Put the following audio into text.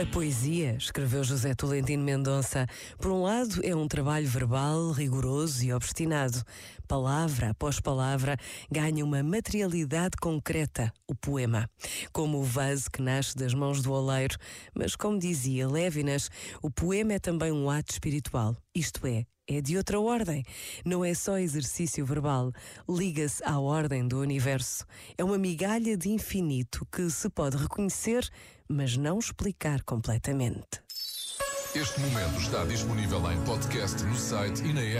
A poesia, escreveu José Tolentino Mendonça, por um lado é um trabalho verbal rigoroso e obstinado. Palavra após palavra ganha uma materialidade concreta, o poema. Como o vaso que nasce das mãos do oleiro, mas como dizia Lévinas, o poema é também um ato espiritual, isto é, é de outra ordem. Não é só exercício verbal, liga-se à ordem do universo. É uma migalha de infinito que se pode reconhecer, mas não explicar completamente. Este momento está disponível em podcast no site e na app.